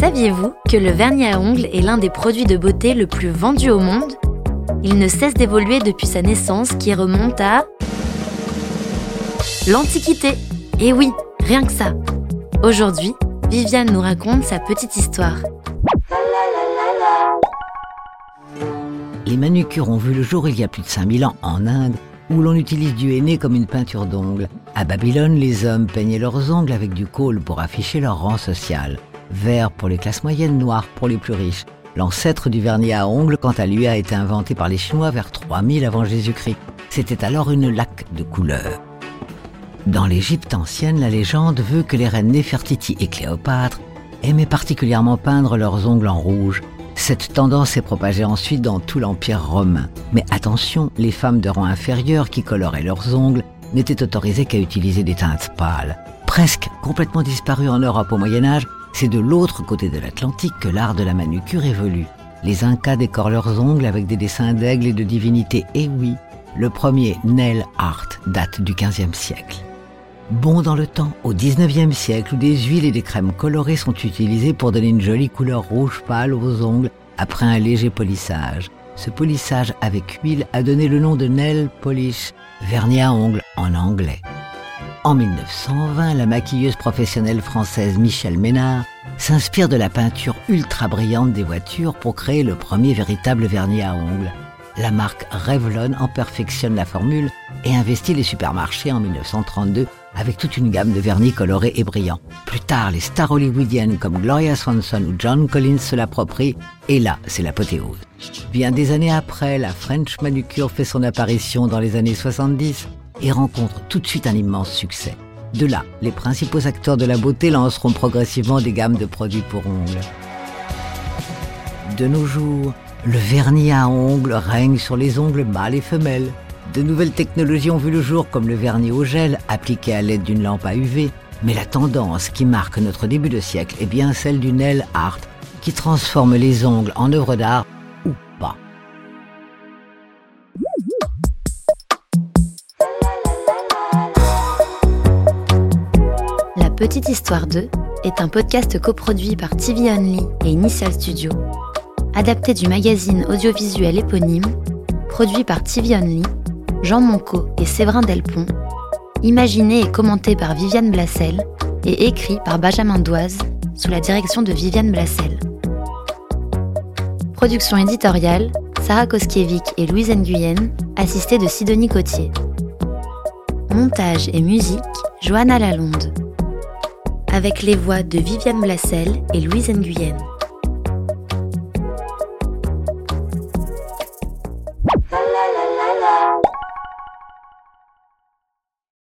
Saviez-vous que le vernis à ongles est l'un des produits de beauté le plus vendu au monde? Il ne cesse d'évoluer depuis sa naissance qui remonte à l'Antiquité. Et oui, rien que ça. Aujourd'hui, Viviane nous raconte sa petite histoire. Les manucures ont vu le jour il y a plus de 5000 ans en Inde, où l'on utilise du henné comme une peinture d'ongles. À Babylone, les hommes peignaient leurs ongles avec du côle pour afficher leur rang social. Vert pour les classes moyennes, noir pour les plus riches. L'ancêtre du vernis à ongles, quant à lui, a été inventé par les Chinois vers 3000 avant Jésus-Christ. C'était alors une laque de couleur. Dans l'Égypte ancienne, la légende veut que les reines Néfertiti et Cléopâtre aimaient particulièrement peindre leurs ongles en rouge. Cette tendance s'est propagée ensuite dans tout l'Empire romain. Mais attention, les femmes de rang inférieur qui coloraient leurs ongles n'étaient autorisées qu'à utiliser des teintes pâles. Presque complètement disparues en Europe au Moyen Âge, c'est de l'autre côté de l'Atlantique que l'art de la manucure évolue. Les Incas décorent leurs ongles avec des dessins d'aigles et de divinités. Et oui, le premier nail art date du XVe siècle bon dans le temps, au 19e siècle, où des huiles et des crèmes colorées sont utilisées pour donner une jolie couleur rouge pâle aux ongles après un léger polissage. Ce polissage avec huile a donné le nom de nail polish, vernis à ongles en anglais. En 1920, la maquilleuse professionnelle française Michelle Ménard s'inspire de la peinture ultra brillante des voitures pour créer le premier véritable vernis à ongles. La marque Revlon en perfectionne la formule et investit les supermarchés en 1932 avec toute une gamme de vernis colorés et brillants. Plus tard, les stars hollywoodiennes comme Gloria Swanson ou John Collins se l'approprient, et là, c'est l'apothéose. Bien des années après, la French Manucure fait son apparition dans les années 70 et rencontre tout de suite un immense succès. De là, les principaux acteurs de la beauté lanceront progressivement des gammes de produits pour ongles. De nos jours, le vernis à ongles règne sur les ongles mâles et femelles. De nouvelles technologies ont vu le jour comme le vernis au gel appliqué à l'aide d'une lampe à UV, mais la tendance qui marque notre début de siècle est bien celle du nail art qui transforme les ongles en œuvres d'art Petite Histoire 2 est un podcast coproduit par TV Only et Initial Studio, adapté du magazine audiovisuel éponyme, produit par TV Only Jean Monco et Séverin Delpont, imaginé et commenté par Viviane Blassel et écrit par Benjamin Doise sous la direction de Viviane Blassel. Production éditoriale, Sarah Koskiewicz et Louise Nguyen, assistée de Sidonie Cotier. Montage et musique, Johanna Lalonde. Avec les voix de Viviane Blassel et Louise Nguyen.